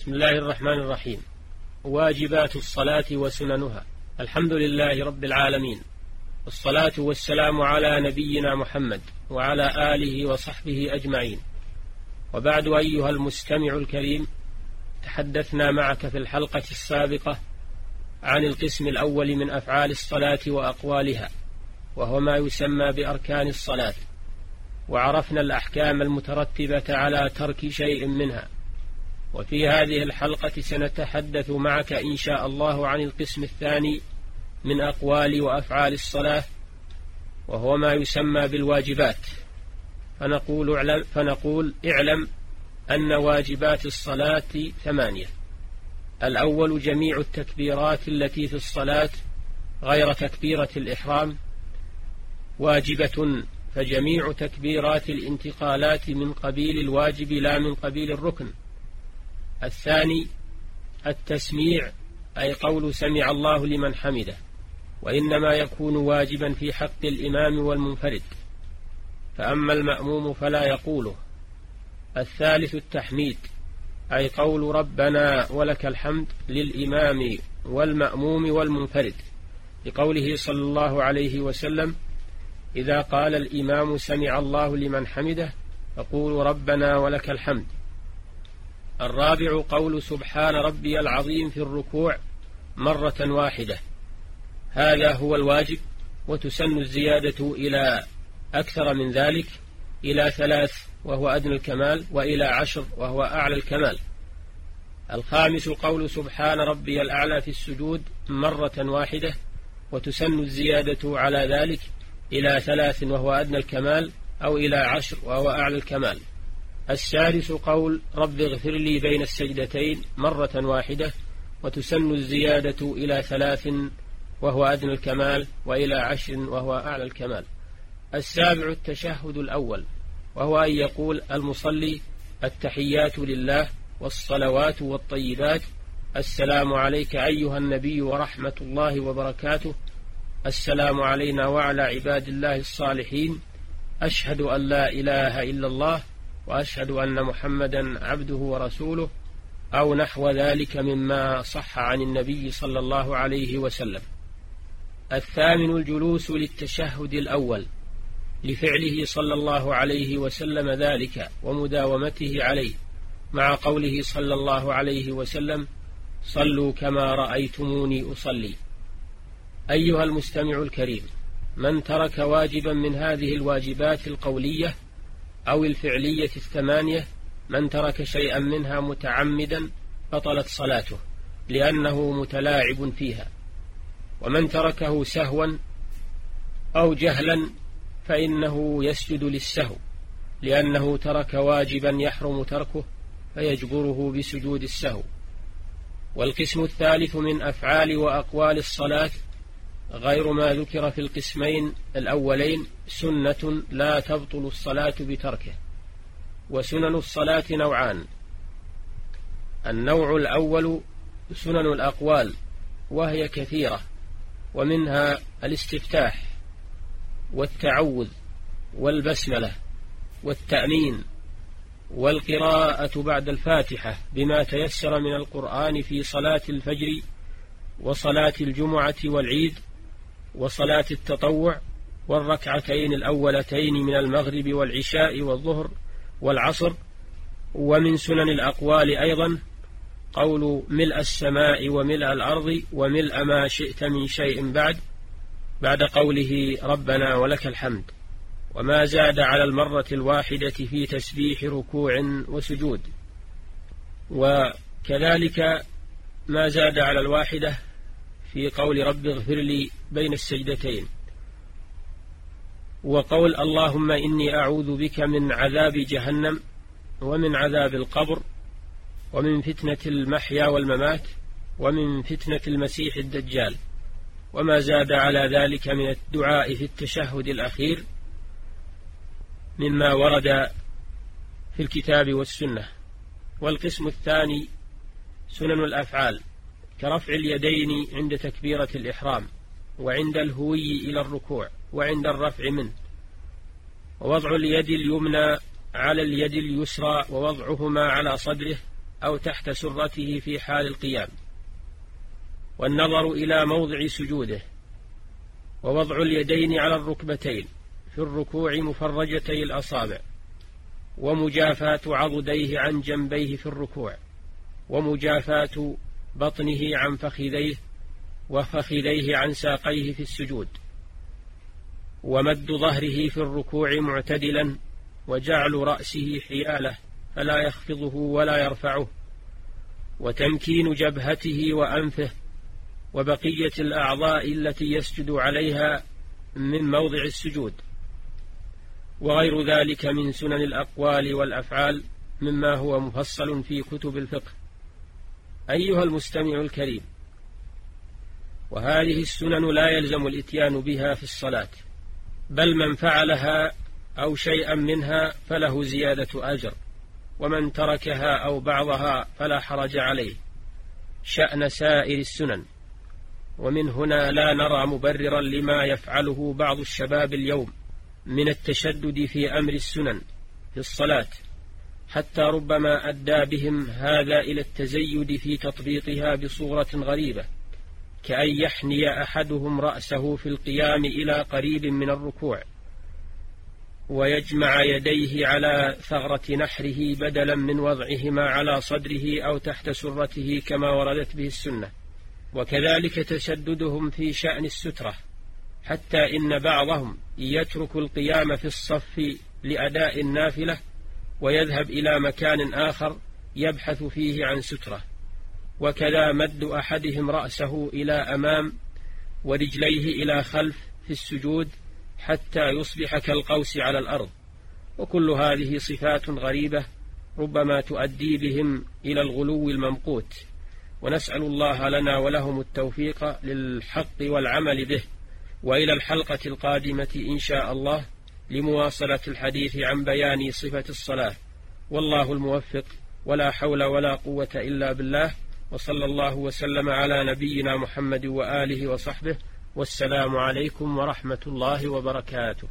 بسم الله الرحمن الرحيم. واجبات الصلاة وسننها. الحمد لله رب العالمين. والصلاة والسلام على نبينا محمد وعلى آله وصحبه أجمعين. وبعد أيها المستمع الكريم تحدثنا معك في الحلقة السابقة عن القسم الأول من أفعال الصلاة وأقوالها وهو ما يسمى بأركان الصلاة. وعرفنا الأحكام المترتبة على ترك شيء منها. وفي هذه الحلقة سنتحدث معك إن شاء الله عن القسم الثاني من أقوال وأفعال الصلاة وهو ما يسمى بالواجبات. فنقول اعلم, فنقول اعلم أن واجبات الصلاة ثمانية. الأول جميع التكبيرات التي في الصلاة غير تكبيرة الإحرام واجبة فجميع تكبيرات الانتقالات من قبيل الواجب لا من قبيل الركن. الثاني التسميع أي قول سمع الله لمن حمده وإنما يكون واجبا في حق الإمام والمنفرد. فأما المأموم فلا يقوله. الثالث التحميد أي قول ربنا ولك الحمد للإمام والمأموم والمنفرد لقوله صلى الله عليه وسلم إذا قال الإمام سمع الله لمن حمده فقولوا ربنا ولك الحمد. الرابع قول سبحان ربي العظيم في الركوع مرة واحدة. هذا هو الواجب وتسن الزيادة إلى أكثر من ذلك إلى ثلاث وهو أدنى الكمال وإلى عشر وهو أعلى الكمال. الخامس قول سبحان ربي الأعلى في السجود مرة واحدة وتسن الزيادة على ذلك إلى ثلاث وهو أدنى الكمال أو إلى عشر وهو أعلى الكمال. السادس قول رب اغفر لي بين السجدتين مرة واحدة وتسن الزيادة إلى ثلاث وهو أدنى الكمال وإلى عشر وهو أعلى الكمال. السابع التشهد الأول وهو أن يقول المصلي التحيات لله والصلوات والطيبات. السلام عليك أيها النبي ورحمة الله وبركاته. السلام علينا وعلى عباد الله الصالحين. أشهد أن لا إله إلا الله وأشهد أن محمدا عبده ورسوله أو نحو ذلك مما صح عن النبي صلى الله عليه وسلم. الثامن الجلوس للتشهد الأول لفعله صلى الله عليه وسلم ذلك ومداومته عليه مع قوله صلى الله عليه وسلم صلوا كما رأيتموني أصلي أيها المستمع الكريم من ترك واجبا من هذه الواجبات القولية أو الفعلية الثمانية من ترك شيئا منها متعمدا بطلت صلاته لأنه متلاعب فيها. ومن تركه سهوا أو جهلا فإنه يسجد للسهو لأنه ترك واجبا يحرم تركه فيجبره بسجود السهو. والقسم الثالث من أفعال وأقوال الصلاة غير ما ذكر في القسمين الأولين سنة لا تبطل الصلاة بتركه وسنن الصلاة نوعان. النوع الأول سنن الأقوال وهي كثيرة ومنها الاستفتاح والتعوذ والبسملة والتأمين والقراءة بعد الفاتحة بما تيسر من القرآن في صلاة الفجر وصلاة الجمعة والعيد وصلاة التطوع والركعتين الأولتين من المغرب والعشاء والظهر والعصر. ومن سنن الأقوال أيضا قول ملء السماء وملء الأرض وملء ما شئت من شيء بعد بعد قوله ربنا ولك الحمد. وما زاد على المرة الواحدة في تسبيح ركوع وسجود. وكذلك ما زاد على الواحدة في قول رب اغفر لي بين السجدتين وقول اللهم إني أعوذ بك من عذاب جهنم ومن عذاب القبر ومن فتنة المحيا والممات ومن فتنة المسيح الدجال. وما زاد على ذلك من الدعاء في التشهد الأخير مما ورد في الكتاب والسنة. والقسم الثاني سنن الأفعال كرفع اليدين عند تكبيرة الإحرام. وعند الهوي إلى الركوع وعند الرفع منه. ووضع اليد اليمنى على اليد اليسرى ووضعهما على صدره أو تحت سرته في حال القيام. والنظر إلى موضع سجوده. ووضع اليدين على الركبتين في الركوع مفرجتي الأصابع. ومجافاة عضديه عن جنبيه في الركوع. ومجافاة بطنه عن فخذيه وفخذيه عن ساقيه في السجود ومد ظهره في الركوع معتدلا وجعل رأسه حيالة فلا يخفضه ولا يرفعه وتمكين جبهته وأنفه وبقية الأعضاء التي يسجد عليها من موضع السجود. وغير ذلك من سنن الأقوال والأفعال مما هو مفصل في كتب الفقه. أيها المستمع الكريم وهذه السنن لا يلزم الإتيان بها في الصلاة بل من فعلها أو شيئا منها فله زيادة أجر ومن تركها أو بعضها فلا حرج عليه. شأن سائر السنن. ومن هنا لا نرى مبررا لما يفعله بعض الشباب اليوم من التشدد في أمر السنن في الصلاة حتى ربما أدى بهم هذا إلى التزيد في تطبيقها بصورة غريبة. كأن يحني أحدهم رأسه في القيام إلى قريب من الركوع ويجمع يديه على ثغرة نحره بدلا من وضعهما على صدره أو تحت سرته كما وردت به السنة. وكذلك تشددهم في شأن السترة حتى إن بعضهم يترك القيام في الصف لأداء النافلة ويذهب إلى مكان آخر يبحث فيه عن سترة. وكذا مد أحدهم رأسه إلى أمام ورجليه إلى خلف في السجود حتى يصبح كالقوس على الأرض. وكل هذه صفات غريبة ربما تؤدي بهم إلى الغلو الممقوت. ونسأل الله لنا ولهم التوفيق للحق والعمل به وإلى الحلقة القادمة إن شاء الله لمواصلة الحديث عن بيان صفة الصلاة. والله الموفق ولا حول ولا قوة إلا بالله. وصلى الله وسلم على نبينا محمد وآله وصحبه والسلام عليكم ورحمة الله وبركاته.